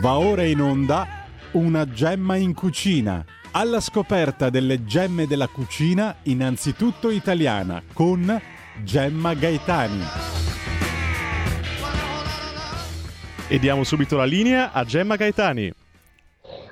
Va ora in onda una gemma in cucina. Alla scoperta delle gemme della cucina, innanzitutto italiana, con Gemma Gaetani. E diamo subito la linea a Gemma Gaetani.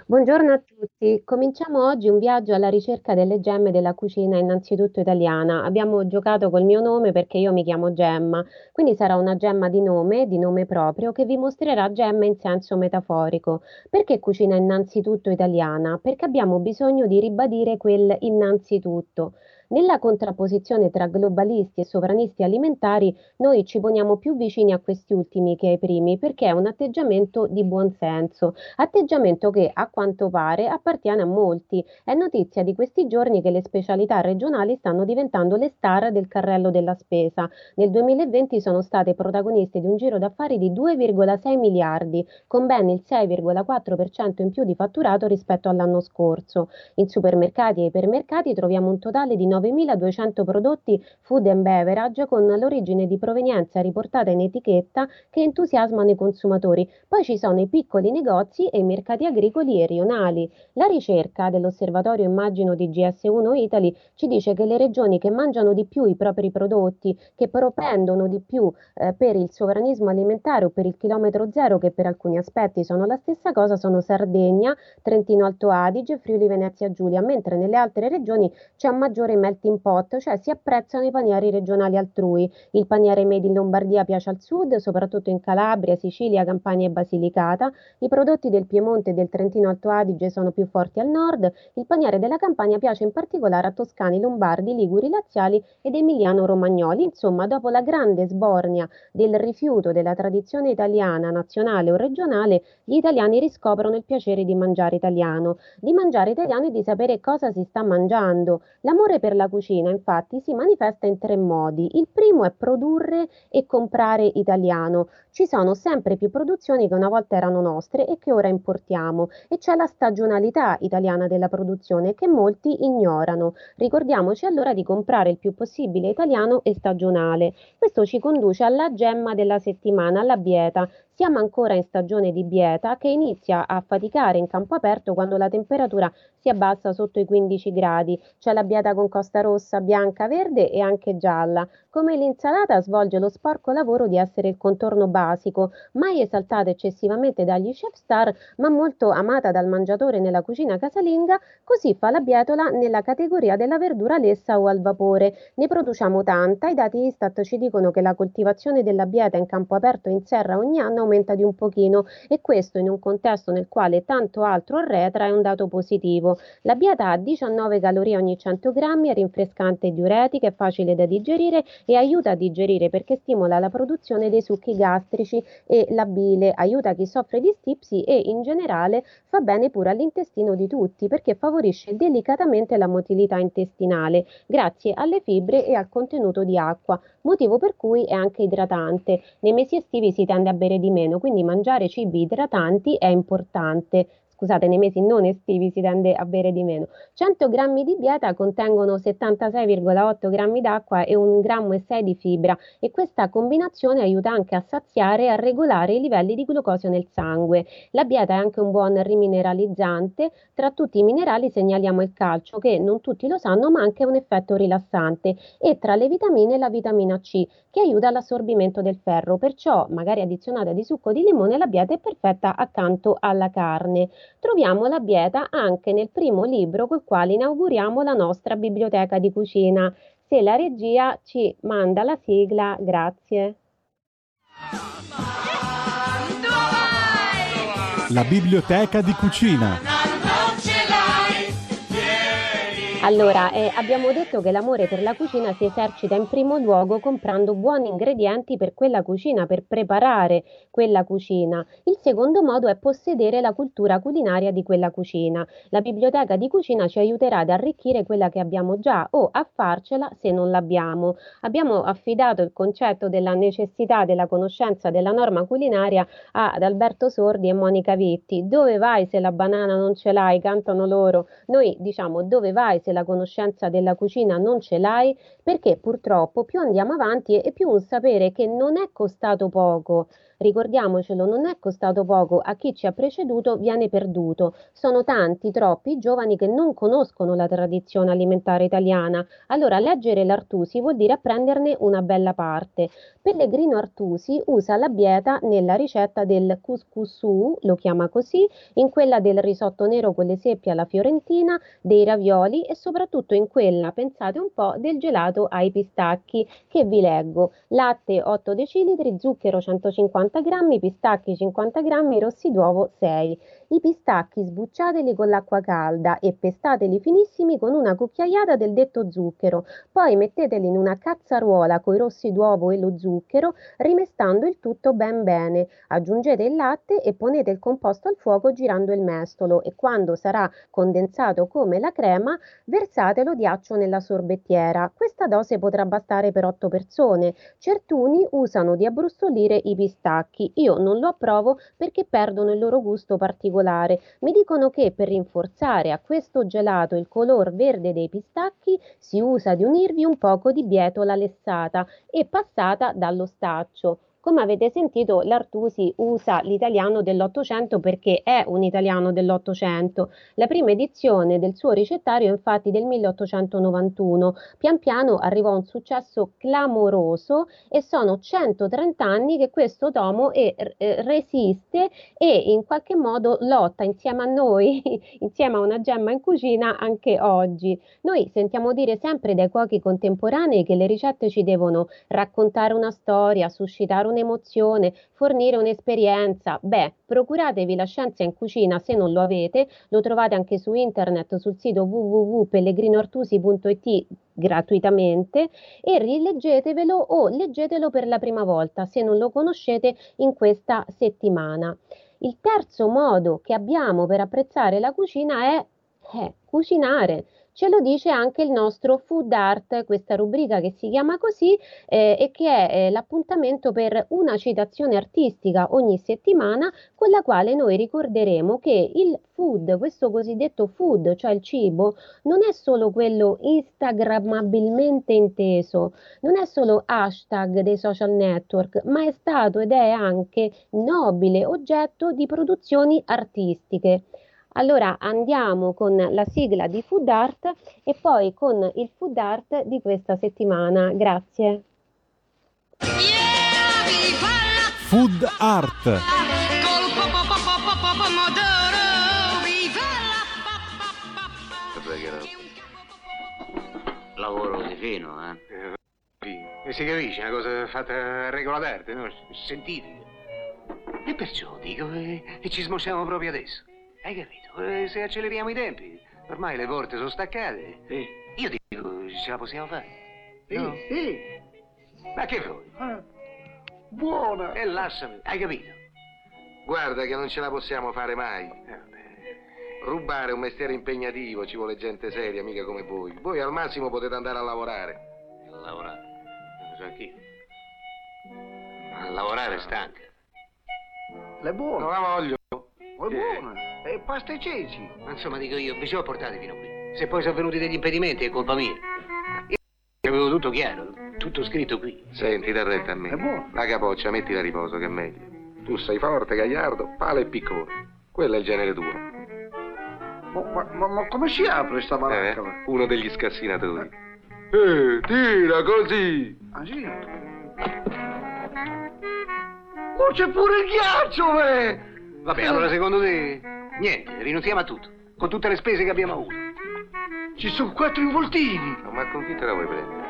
Buongiorno a tutti, cominciamo oggi un viaggio alla ricerca delle gemme della cucina innanzitutto italiana. Abbiamo giocato col mio nome perché io mi chiamo Gemma, quindi sarà una gemma di nome, di nome proprio, che vi mostrerà gemme in senso metaforico. Perché cucina innanzitutto italiana? Perché abbiamo bisogno di ribadire quel innanzitutto. Nella contrapposizione tra globalisti e sovranisti alimentari, noi ci poniamo più vicini a questi ultimi che ai primi perché è un atteggiamento di buonsenso, atteggiamento che a quanto pare appartiene a molti. È notizia di questi giorni che le specialità regionali stanno diventando le star del carrello della spesa. Nel 2020 sono state protagoniste di un giro d'affari di 2,6 miliardi, con ben il 6,4% in più di fatturato rispetto all'anno scorso. In supermercati e ipermercati troviamo un totale di 9.200 prodotti food and beverage con l'origine di provenienza riportata in etichetta che entusiasmano i consumatori. Poi ci sono i piccoli negozi e i mercati agricoli e rionali. La ricerca dell'osservatorio immagino di GS1 Italy ci dice che le regioni che mangiano di più i propri prodotti, che propendono di più eh, per il sovranismo alimentare o per il chilometro zero, che per alcuni aspetti sono la stessa cosa, sono Sardegna, Trentino Alto Adige, Friuli Venezia Giulia, mentre nelle altre regioni c'è un maggiore melting pot, cioè si apprezzano i panieri regionali altrui. Il paniere made in Lombardia piace al sud, soprattutto in Calabria, Sicilia, Campania e Basilicata. I prodotti del Piemonte e del Trentino Alto Adige sono più forti al nord. Il paniere della Campania piace in particolare a toscani, lombardi, liguri, laziali ed emiliano-romagnoli. Insomma, dopo la grande sbornia del rifiuto della tradizione italiana, nazionale o regionale, gli italiani riscoprono il piacere di mangiare italiano, di mangiare italiano e di sapere cosa si sta mangiando. L'amore per la cucina infatti si manifesta in tre modi. Il primo è produrre e comprare italiano. Ci sono sempre più produzioni che una volta erano nostre e che ora importiamo e c'è la stagionalità italiana della produzione che molti ignorano. Ricordiamoci allora di comprare il più possibile italiano e stagionale. Questo ci conduce alla gemma della settimana, alla bieta. Siamo ancora in stagione di bieta che inizia a faticare in campo aperto quando la temperatura si abbassa sotto i 15 gradi. C'è la bieta con costa rossa, bianca, verde e anche gialla. Come l'insalata svolge lo sporco lavoro di essere il contorno basico, mai esaltata eccessivamente dagli chef star, ma molto amata dal mangiatore nella cucina casalinga, così fa la bietola nella categoria della verdura lessa o al vapore. Ne produciamo tanta, i dati Istat ci dicono che la coltivazione della bieta in campo aperto in serra ogni anno aumenta di un pochino e questo in un contesto nel quale tanto altro arretra è un dato positivo. La bieta ha 19 calorie ogni 100 grammi, è rinfrescante e diuretica, è facile da digerire e aiuta a digerire perché stimola la produzione dei succhi gastrici e la bile, aiuta chi soffre di stipsi e in generale fa bene pure all'intestino di tutti perché favorisce delicatamente la motilità intestinale grazie alle fibre e al contenuto di acqua, motivo per cui è anche idratante. Nei mesi estivi si tende a bere di meno, quindi mangiare cibi idratanti è importante scusate, nei mesi non estivi si tende a bere di meno. 100 grammi di bieta contengono 76,8 grammi d'acqua e 1 grammo 6 di fibra e questa combinazione aiuta anche a saziare e a regolare i livelli di glucosio nel sangue. La bieta è anche un buon rimineralizzante. Tra tutti i minerali segnaliamo il calcio che non tutti lo sanno ma anche un effetto rilassante e tra le vitamine la vitamina C che aiuta all'assorbimento del ferro, perciò magari addizionata di succo di limone la bieta è perfetta accanto alla carne troviamo la bieta anche nel primo libro col quale inauguriamo la nostra biblioteca di cucina. Se la regia ci manda la sigla, grazie. La biblioteca di cucina. Allora, eh, abbiamo detto che l'amore per la cucina si esercita in primo luogo comprando buoni ingredienti per quella cucina, per preparare quella cucina. Il secondo modo è possedere la cultura culinaria di quella cucina. La biblioteca di cucina ci aiuterà ad arricchire quella che abbiamo già o a farcela se non l'abbiamo. Abbiamo affidato il concetto della necessità della conoscenza della norma culinaria ad Alberto Sordi e Monica Vitti. Dove vai se la banana non ce l'hai? Cantano loro. Noi diciamo dove vai se la conoscenza della cucina non ce l'hai, perché purtroppo più andiamo avanti e più un sapere che non è costato poco, ricordiamocelo, non è costato poco a chi ci ha preceduto, viene perduto. Sono tanti, troppi giovani che non conoscono la tradizione alimentare italiana. Allora, leggere l'Artusi vuol dire apprenderne una bella parte. Pellegrino Artusi usa la bieta nella ricetta del couscous, lo chiama così, in quella del risotto nero con le seppie alla fiorentina, dei ravioli e soprattutto in quella, pensate un po', del gelato ai pistacchi che vi leggo. Latte 8 decilitri, zucchero 150 50 grammi, pistacchi 50 grammi, rossi d'uovo 6. I pistacchi sbucciateli con l'acqua calda e pestateli finissimi con una cucchiaiata del detto zucchero, poi metteteli in una cazzaruola con i rossi d'uovo e lo zucchero, rimestando il tutto ben bene. Aggiungete il latte e ponete il composto al fuoco girando il mestolo e quando sarà condensato come la crema, versatelo di accio nella sorbettiera. Questa dose potrà bastare per 8 persone. Certuni usano di abbrustolire i pistacchi. Io non lo approvo perché perdono il loro gusto particolare particolare. Mi dicono che per rinforzare a questo gelato il color verde dei pistacchi si usa di unirvi un poco di bietola lessata e passata dallo staccio. Come avete sentito, l'Artusi usa l'italiano dell'Ottocento perché è un italiano dell'Ottocento. La prima edizione del suo ricettario è infatti del 1891. Pian piano arrivò un successo clamoroso e sono 130 anni che questo tomo è, eh, resiste e in qualche modo lotta insieme a noi, insieme a una gemma in cucina anche oggi. Noi sentiamo dire sempre dai cuochi contemporanei che le ricette ci devono raccontare una storia, suscitare un un'emozione, fornire un'esperienza. Beh, procuratevi la scienza in cucina se non lo avete, lo trovate anche su internet sul sito www.pellegrinoartusi.it gratuitamente e rileggetevelo o leggetelo per la prima volta se non lo conoscete in questa settimana. Il terzo modo che abbiamo per apprezzare la cucina è eh, cucinare. Ce lo dice anche il nostro Food Art, questa rubrica che si chiama così eh, e che è eh, l'appuntamento per una citazione artistica ogni settimana con la quale noi ricorderemo che il food, questo cosiddetto food, cioè il cibo, non è solo quello instagrammabilmente inteso, non è solo hashtag dei social network, ma è stato ed è anche nobile oggetto di produzioni artistiche. Allora andiamo con la sigla di Food Art e poi con il Food Art di questa settimana. Grazie. Food Art. Lavoro di fino, eh? E si capisce, una cosa fatta a regola d'arte, no? Sentite. E perciò dico, e, e ci smosciamo proprio adesso. Hai capito? Eh, se acceleriamo i tempi, ormai le porte sono staccate. Sì. Io dico, ce la possiamo fare. Sì, No? sì. Ma che vuoi? Ah, buona. E lasciami, hai capito? Guarda che non ce la possiamo fare mai. Eh. Rubare è un mestiere impegnativo, ci vuole gente seria, mica come voi. Voi al massimo potete andare a lavorare. A lavorare. Lo so anch'io. Ma lavorare è stanca. Le buone. Non la voglio. Le buone. E pasta e ceci. Ma insomma, dico io, ho portati fino qui. Se poi sono venuti degli impedimenti è colpa mia. Io avevo tutto chiaro, tutto scritto qui. Senti, da retta a me. È buono. La capoccia, mettila a riposo, che è meglio. Tu sei forte, gagliardo, palo e piccone. Quello è il genere tuo. Ma, ma- ma- come si apre sta Eh, baracca? uno degli scassinatori. Eh, tira così. Ah sì? Oh, c'è pure il ghiaccio, beh! Vabbè, allora secondo te... Niente, rinunziamo a tutto. Con tutte le spese che abbiamo avuto. Ci sono quattro involtini. No, ma con chi te la vuoi prendere?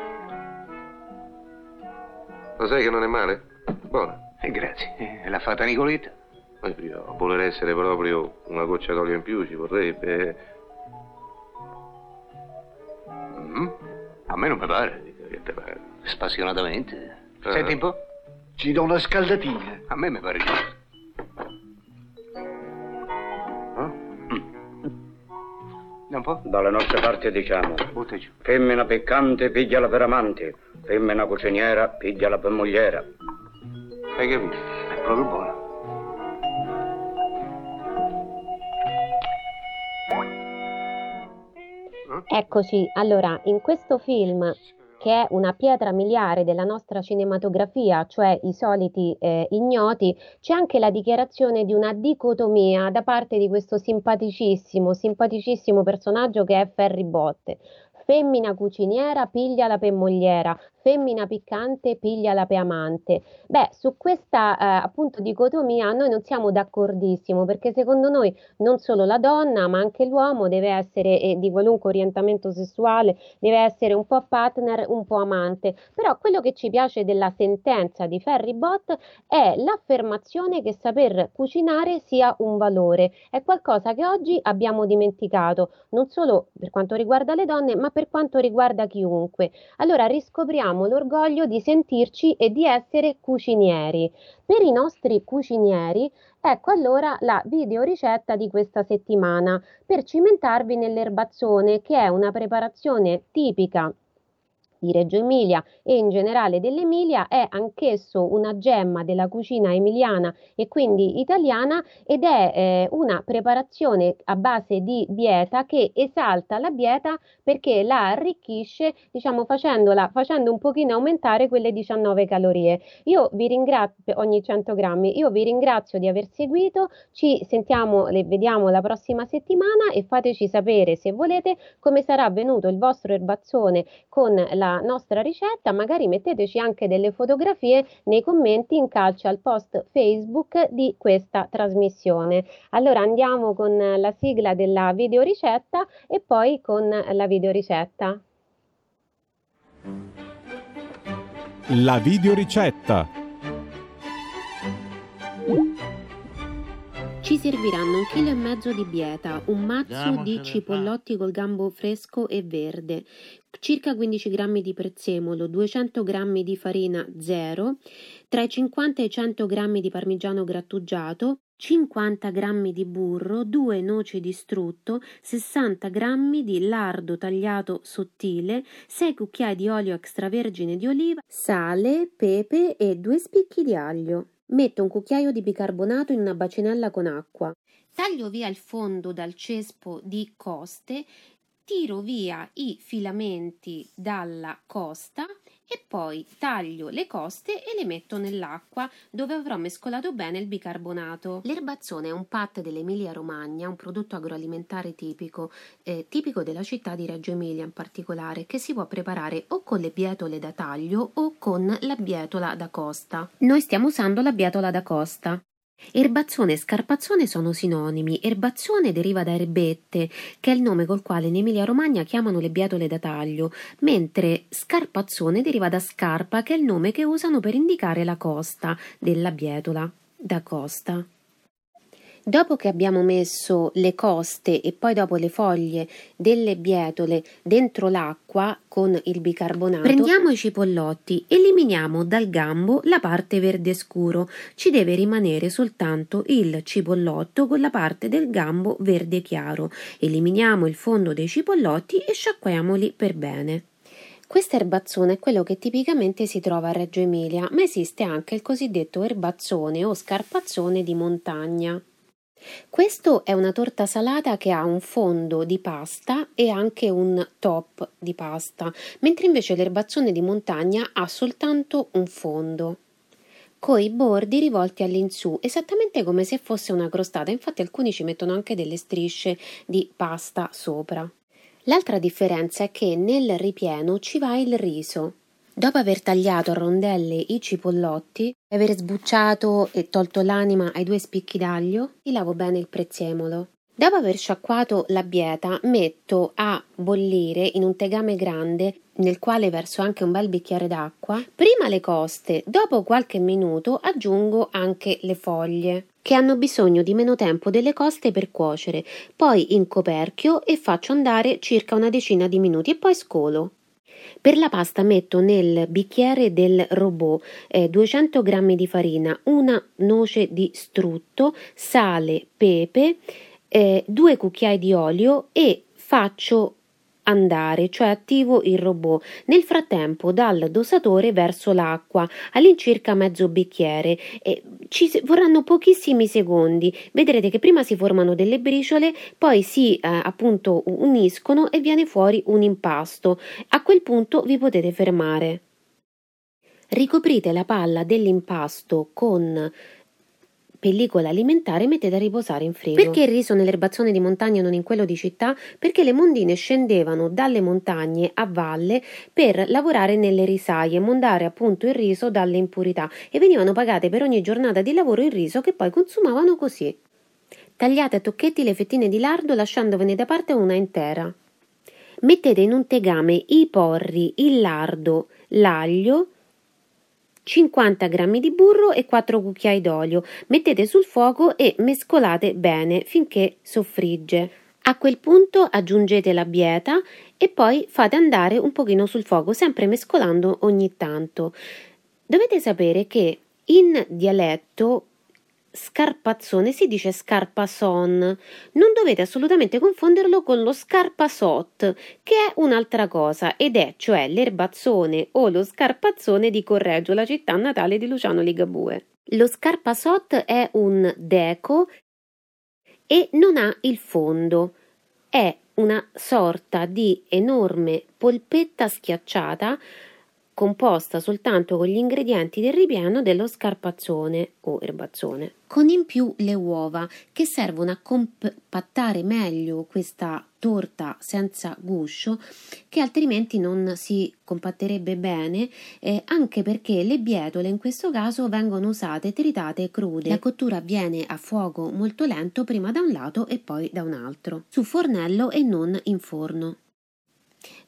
Lo sai che non è male? Buona. E grazie. Eh, l'ha fatta Nicoletta. Poi prima, voler essere proprio una goccia d'olio in più ci vorrebbe. Mm? A me non mi pare. Che te pare? Spassionatamente. Eh. Senti un po'. Ci do una scaldatina. A me mi pare giusto. Da un po'? Dalle nostre parti diciamo, Butta giù. femmina piccante pigliala per amante, femmina cuciniera pigliala per mogliera. Hai capito? È proprio buono. Eccoci, allora, in questo film che è una pietra miliare della nostra cinematografia, cioè i soliti eh, ignoti, c'è anche la dichiarazione di una dicotomia da parte di questo simpaticissimo, simpaticissimo personaggio che è Ferry Botte. Femmina cuciniera pigliala per mogliera, femmina piccante pigliala per amante. Beh, su questa eh, appunto dicotomia noi non siamo d'accordissimo perché secondo noi non solo la donna ma anche l'uomo deve essere eh, di qualunque orientamento sessuale, deve essere un po' partner, un po' amante. Però quello che ci piace della sentenza di Ferry Bott è l'affermazione che saper cucinare sia un valore. È qualcosa che oggi abbiamo dimenticato, non solo per quanto riguarda le donne, ma per quanto riguarda chiunque. Allora riscopriamo l'orgoglio di sentirci e di essere cucinieri. Per i nostri cucinieri, ecco allora la videoricetta di questa settimana per cimentarvi nell'erbazzone, che è una preparazione tipica di Reggio Emilia e in generale dell'Emilia è anch'esso una gemma della cucina emiliana e quindi italiana ed è eh, una preparazione a base di bieta che esalta la bieta perché la arricchisce diciamo facendola facendo un pochino aumentare quelle 19 calorie. Io vi ringrazio ogni 100 grammi io vi ringrazio di aver seguito ci sentiamo e vediamo la prossima settimana e fateci sapere se volete come sarà venuto il vostro erbazzone con la la nostra ricetta, magari metteteci anche delle fotografie nei commenti in calcio al post Facebook di questa trasmissione. Allora andiamo con la sigla della videoricetta e poi con la videoricetta. La videoricetta Ci serviranno un chilo e mezzo di bieta, un mazzo di cipollotti col gambo fresco e verde, circa 15 g di prezzemolo, 200 g di farina zero, tra i 50 e i 100 g di parmigiano grattugiato, 50 g di burro, 2 noci di strutto, 60 g di lardo tagliato sottile, 6 cucchiai di olio extravergine di oliva, sale, pepe e 2 spicchi di aglio. Metto un cucchiaio di bicarbonato in una bacinella con acqua. Taglio via il fondo dal cespo di coste, tiro via i filamenti dalla costa e poi taglio le coste e le metto nell'acqua dove avrò mescolato bene il bicarbonato. L'erbazzone è un pat dell'Emilia Romagna, un prodotto agroalimentare tipico, eh, tipico della città di Reggio Emilia in particolare, che si può preparare o con le bietole da taglio o con la bietola da costa. Noi stiamo usando la bietola da costa. Erbazzone e scarpazzone sono sinonimi. Erbazzone deriva da erbette, che è il nome col quale in Emilia-Romagna chiamano le bietole da taglio, mentre scarpazzone deriva da scarpa, che è il nome che usano per indicare la costa della bietola da costa. Dopo che abbiamo messo le coste e poi dopo le foglie delle bietole dentro l'acqua con il bicarbonato, prendiamo i cipollotti, eliminiamo dal gambo la parte verde scuro. Ci deve rimanere soltanto il cipollotto con la parte del gambo verde chiaro. Eliminiamo il fondo dei cipollotti e sciacquiamoli per bene. Questa erbazzone è quello che tipicamente si trova a Reggio Emilia, ma esiste anche il cosiddetto erbazzone o scarpazzone di montagna. Questo è una torta salata che ha un fondo di pasta e anche un top di pasta, mentre invece l'erbazzone di montagna ha soltanto un fondo coi bordi rivolti all'insù, esattamente come se fosse una crostata, infatti alcuni ci mettono anche delle strisce di pasta sopra. L'altra differenza è che nel ripieno ci va il riso. Dopo aver tagliato a rondelle i cipollotti e aver sbucciato e tolto l'anima ai due spicchi d'aglio, li lavo bene il prezzemolo. Dopo aver sciacquato la bieta, metto a bollire in un tegame grande nel quale verso anche un bel bicchiere d'acqua. Prima le coste, dopo qualche minuto aggiungo anche le foglie che hanno bisogno di meno tempo delle coste per cuocere, poi incoperchio e faccio andare circa una decina di minuti e poi scolo. Per la pasta metto nel bicchiere del robot eh, 200 g di farina, una noce di strutto, sale, pepe, eh, due cucchiai di olio e faccio andare, cioè attivo il robot. Nel frattempo dal dosatore verso l'acqua, all'incirca mezzo bicchiere. E ci vorranno pochissimi secondi. Vedrete che prima si formano delle briciole, poi si eh, appunto uniscono e viene fuori un impasto. A quel punto vi potete fermare. Ricoprite la palla dell'impasto con pellicola alimentare e mettete a riposare in frigo. Perché il riso nell'erbazzone di montagna e non in quello di città? Perché le mondine scendevano dalle montagne a valle per lavorare nelle risaie, mondare appunto il riso dalle impurità e venivano pagate per ogni giornata di lavoro il riso che poi consumavano così. Tagliate a tocchetti le fettine di lardo lasciandovene da parte una intera. Mettete in un tegame i porri, il lardo, l'aglio, 50 g di burro e 4 cucchiai d'olio. Mettete sul fuoco e mescolate bene finché soffrigge. A quel punto aggiungete la bieta e poi fate andare un pochino sul fuoco, sempre mescolando ogni tanto. Dovete sapere che in dialetto scarpazzone si dice scarpason. Non dovete assolutamente confonderlo con lo scarpasot, che è un'altra cosa, ed è cioè l'erbazzone o lo scarpazzone di Correggio, la città natale di Luciano Ligabue. Lo scarpasot è un deco e non ha il fondo. È una sorta di enorme polpetta schiacciata composta soltanto con gli ingredienti del ripieno dello scarpazzone o erbazzone. Con in più le uova che servono a compattare meglio questa torta senza guscio che altrimenti non si compatterebbe bene eh, anche perché le bietole in questo caso vengono usate tritate crude. La cottura avviene a fuoco molto lento prima da un lato e poi da un altro, su fornello e non in forno.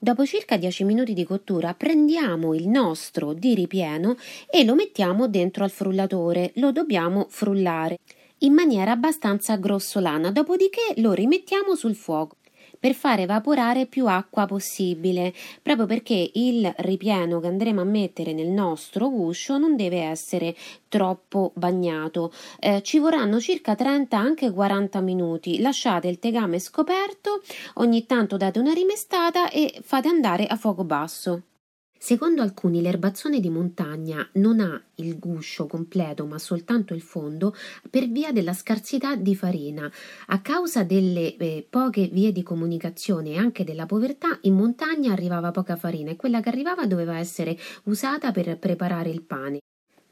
Dopo circa 10 minuti di cottura prendiamo il nostro di ripieno e lo mettiamo dentro al frullatore. Lo dobbiamo frullare in maniera abbastanza grossolana, dopodiché lo rimettiamo sul fuoco per far evaporare più acqua possibile, proprio perché il ripieno che andremo a mettere nel nostro guscio non deve essere troppo bagnato. Eh, ci vorranno circa 30 anche 40 minuti. Lasciate il tegame scoperto, ogni tanto date una rimestata e fate andare a fuoco basso. Secondo alcuni l'erbazzone di montagna non ha il guscio completo ma soltanto il fondo per via della scarsità di farina. A causa delle eh, poche vie di comunicazione e anche della povertà in montagna arrivava poca farina e quella che arrivava doveva essere usata per preparare il pane.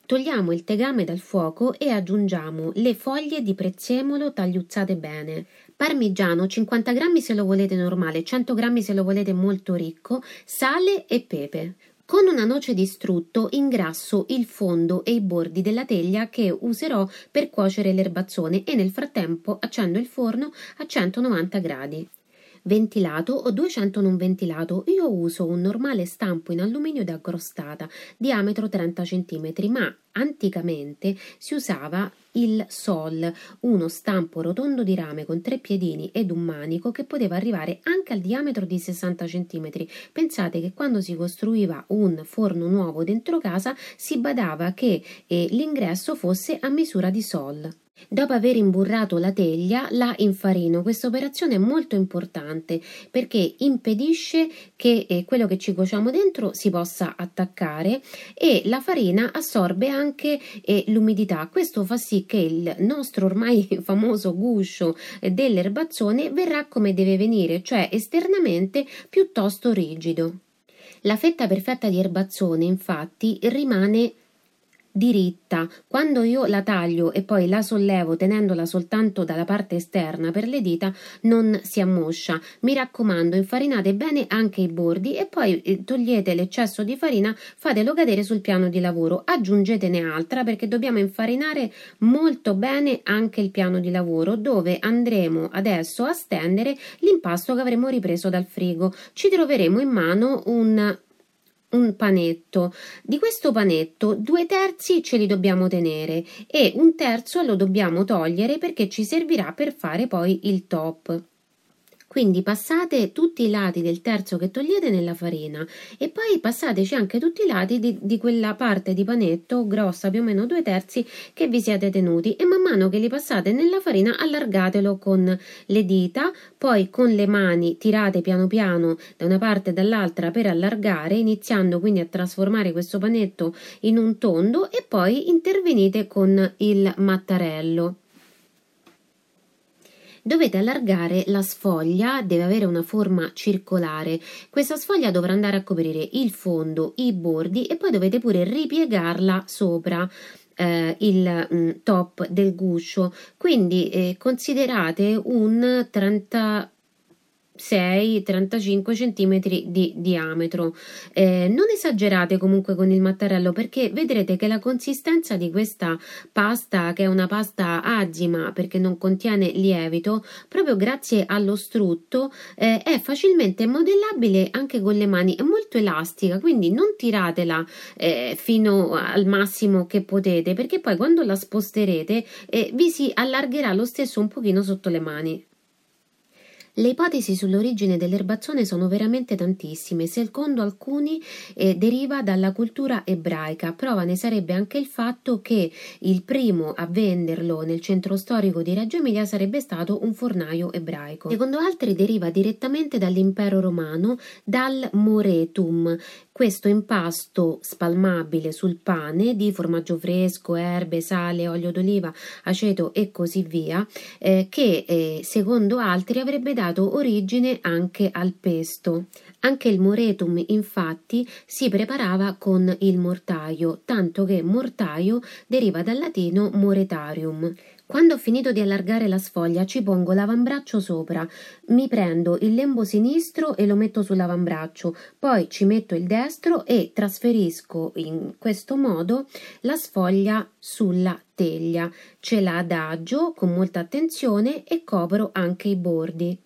Togliamo il tegame dal fuoco e aggiungiamo le foglie di prezzemolo tagliuzzate bene, parmigiano 50 grammi se lo volete normale, 100 grammi se lo volete molto ricco, sale e pepe. Con una noce di strutto ingrasso il fondo e i bordi della teglia che userò per cuocere l'erbazzone e nel frattempo accendo il forno a 190 gradi ventilato o 200 non ventilato. Io uso un normale stampo in alluminio da crostata, diametro 30 cm, ma anticamente si usava il sol, uno stampo rotondo di rame con tre piedini ed un manico che poteva arrivare anche al diametro di 60 cm. Pensate che quando si costruiva un forno nuovo dentro casa si badava che eh, l'ingresso fosse a misura di sol. Dopo aver imburrato la teglia, la infarino. Questa operazione è molto importante perché impedisce che eh, quello che ci cuociamo dentro si possa attaccare e la farina assorbe anche eh, l'umidità. Questo fa sì che il nostro ormai famoso guscio dell'erbazzone verrà come deve venire, cioè esternamente piuttosto rigido. La fetta perfetta di erbazzone, infatti, rimane diritta. Quando io la taglio e poi la sollevo tenendola soltanto dalla parte esterna per le dita, non si ammoscia. Mi raccomando, infarinate bene anche i bordi e poi eh, togliete l'eccesso di farina, fatelo cadere sul piano di lavoro. Aggiungetene altra perché dobbiamo infarinare molto bene anche il piano di lavoro dove andremo adesso a stendere l'impasto che avremo ripreso dal frigo. Ci troveremo in mano un un panetto. Di questo panetto due terzi ce li dobbiamo tenere e un terzo lo dobbiamo togliere perché ci servirà per fare poi il top. Quindi passate tutti i lati del terzo che togliete nella farina e poi passateci anche tutti i lati di, di quella parte di panetto grossa più o meno due terzi che vi siete tenuti e man mano che li passate nella farina allargatelo con le dita, poi con le mani tirate piano piano da una parte e dall'altra per allargare, iniziando quindi a trasformare questo panetto in un tondo e poi intervenite con il mattarello. Dovete allargare la sfoglia, deve avere una forma circolare. Questa sfoglia dovrà andare a coprire il fondo, i bordi e poi dovete pure ripiegarla sopra. Eh, il mm, top del guscio quindi eh, considerate un 30 6-35 cm di diametro. Eh, non esagerate comunque con il mattarello perché vedrete che la consistenza di questa pasta, che è una pasta agima perché non contiene lievito, proprio grazie allo strutto eh, è facilmente modellabile anche con le mani, è molto elastica, quindi non tiratela eh, fino al massimo che potete perché poi quando la sposterete eh, vi si allargherà lo stesso un pochino sotto le mani. Le ipotesi sull'origine dell'erbazzone sono veramente tantissime. Secondo alcuni eh, deriva dalla cultura ebraica. Prova ne sarebbe anche il fatto che il primo a venderlo nel centro storico di Reggio Emilia sarebbe stato un fornaio ebraico. Secondo altri deriva direttamente dall'impero romano, dal moretum, questo impasto spalmabile sul pane di formaggio fresco, erbe, sale, olio d'oliva, aceto e così via, eh, che eh, secondo altri avrebbe dato origine anche al pesto. Anche il moretum, infatti, si preparava con il mortaio, tanto che mortaio deriva dal latino moretarium. Quando ho finito di allargare la sfoglia ci pongo l'avambraccio sopra, mi prendo il lembo sinistro e lo metto sull'avambraccio, poi ci metto il destro e trasferisco in questo modo la sfoglia sulla teglia. Ce la adagio con molta attenzione e copro anche i bordi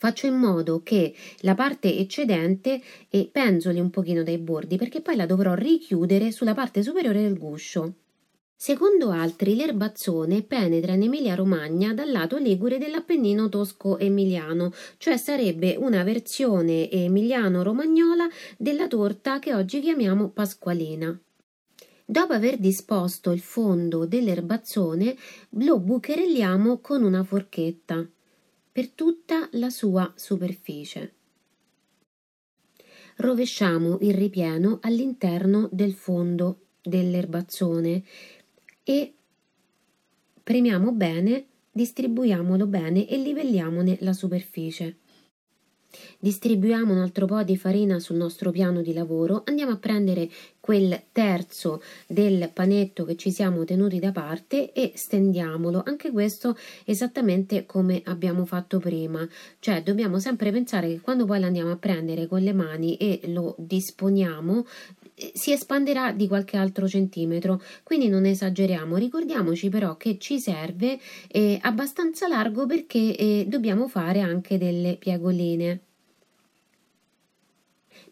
faccio in modo che la parte eccedente penzoli un pochino dai bordi perché poi la dovrò richiudere sulla parte superiore del guscio. Secondo altri, l'erbazzone penetra in Emilia-Romagna dal lato ligure dell'Appennino tosco-emiliano, cioè sarebbe una versione emiliano-romagnola della torta che oggi chiamiamo pasqualina. Dopo aver disposto il fondo dell'erbazzone, lo bucherelliamo con una forchetta per tutta la sua superficie. Rovesciamo il ripieno all'interno del fondo dell'erbazzone e premiamo bene, distribuiamolo bene e livelliamone la superficie. Distribuiamo un altro po' di farina sul nostro piano di lavoro, andiamo a prendere quel terzo del panetto che ci siamo tenuti da parte e stendiamolo, anche questo esattamente come abbiamo fatto prima, cioè dobbiamo sempre pensare che quando poi l'andiamo a prendere con le mani e lo disponiamo si espanderà di qualche altro centimetro, quindi non esageriamo. Ricordiamoci però che ci serve eh, abbastanza largo perché eh, dobbiamo fare anche delle piegoline.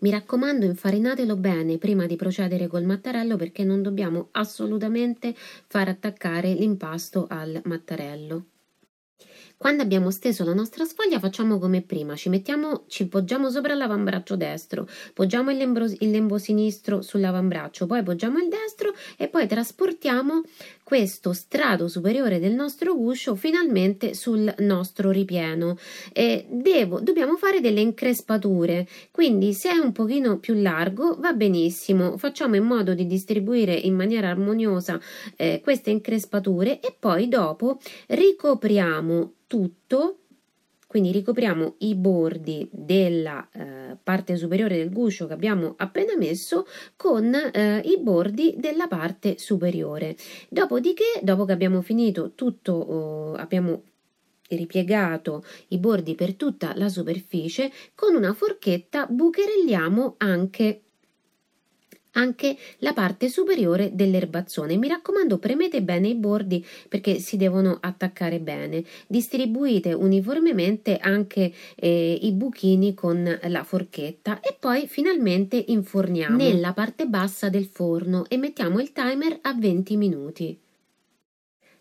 Mi raccomando, infarinatelo bene prima di procedere col mattarello perché non dobbiamo assolutamente far attaccare l'impasto al mattarello. Quando abbiamo steso la nostra sfoglia facciamo come prima, ci, mettiamo, ci poggiamo sopra l'avambraccio destro, poggiamo il lembo, il lembo sinistro sull'avambraccio, poi poggiamo il destro e poi trasportiamo questo strato superiore del nostro guscio finalmente sul nostro ripieno. E devo, dobbiamo fare delle increspature, quindi se è un pochino più largo va benissimo, facciamo in modo di distribuire in maniera armoniosa eh, queste increspature e poi dopo ricopriamo tutto quindi ricopriamo i bordi della eh, parte superiore del guscio che abbiamo appena messo con eh, i bordi della parte superiore. Dopodiché, dopo che abbiamo finito tutto, oh, abbiamo ripiegato i bordi per tutta la superficie, con una forchetta bucherelliamo anche anche la parte superiore dell'erbazzone. Mi raccomando, premete bene i bordi perché si devono attaccare bene. Distribuite uniformemente anche eh, i buchini con la forchetta e poi finalmente inforniamo nella parte bassa del forno e mettiamo il timer a 20 minuti.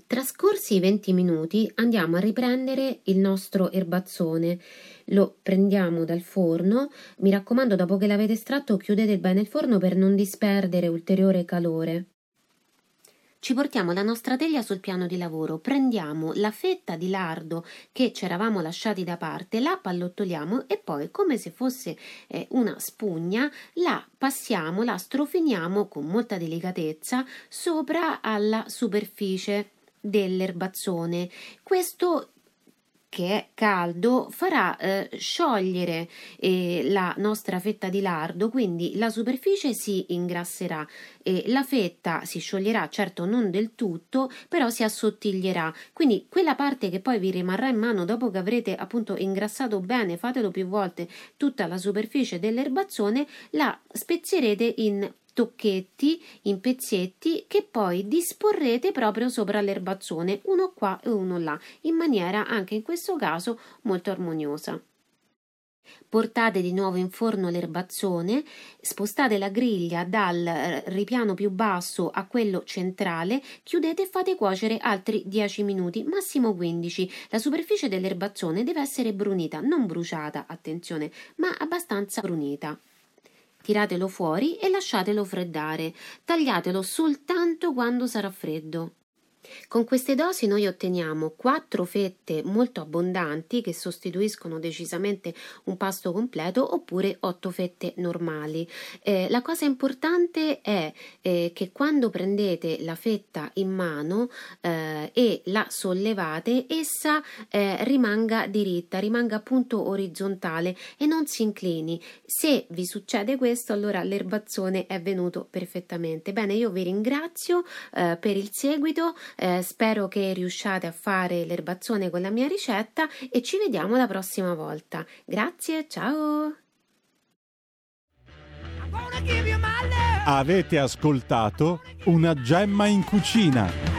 Trascorsi i 20 minuti andiamo a riprendere il nostro erbazzone. Lo prendiamo dal forno. Mi raccomando, dopo che l'avete estratto, chiudete bene il forno per non disperdere ulteriore calore. Ci portiamo la nostra teglia sul piano di lavoro, prendiamo la fetta di lardo che ci eravamo lasciati da parte, la pallottoliamo e poi, come se fosse eh, una spugna, la passiamo, la strofiniamo con molta delicatezza sopra alla superficie dell'erbazzone. Questo che è caldo farà eh, sciogliere eh, la nostra fetta di lardo, quindi la superficie si ingrasserà e la fetta si scioglierà, certo non del tutto, però si assottiglierà. Quindi quella parte che poi vi rimarrà in mano dopo che avrete appunto ingrassato bene, fatelo più volte tutta la superficie dell'erbazzone, la spezzerete in tocchetti in pezzetti che poi disporrete proprio sopra l'erbazzone, uno qua e uno là, in maniera anche in questo caso molto armoniosa. Portate di nuovo in forno l'erbazzone, spostate la griglia dal eh, ripiano più basso a quello centrale, chiudete e fate cuocere altri 10 minuti, massimo 15. La superficie dell'erbazzone deve essere brunita, non bruciata, attenzione, ma abbastanza brunita tiratelo fuori e lasciatelo freddare. Tagliatelo soltanto quando sarà freddo. Con queste dosi noi otteniamo quattro fette molto abbondanti che sostituiscono decisamente un pasto completo oppure otto fette normali. Eh, la cosa importante è eh, che quando prendete la fetta in mano eh, e la sollevate, essa eh, rimanga diritta, rimanga appunto orizzontale e non si inclini. Se vi succede questo, allora l'erbazzone è venuto perfettamente. Bene, io vi ringrazio eh, per il seguito. Eh, spero che riusciate a fare l'erbazzone con la mia ricetta e ci vediamo la prossima volta. Grazie, ciao! Avete ascoltato una gemma in cucina.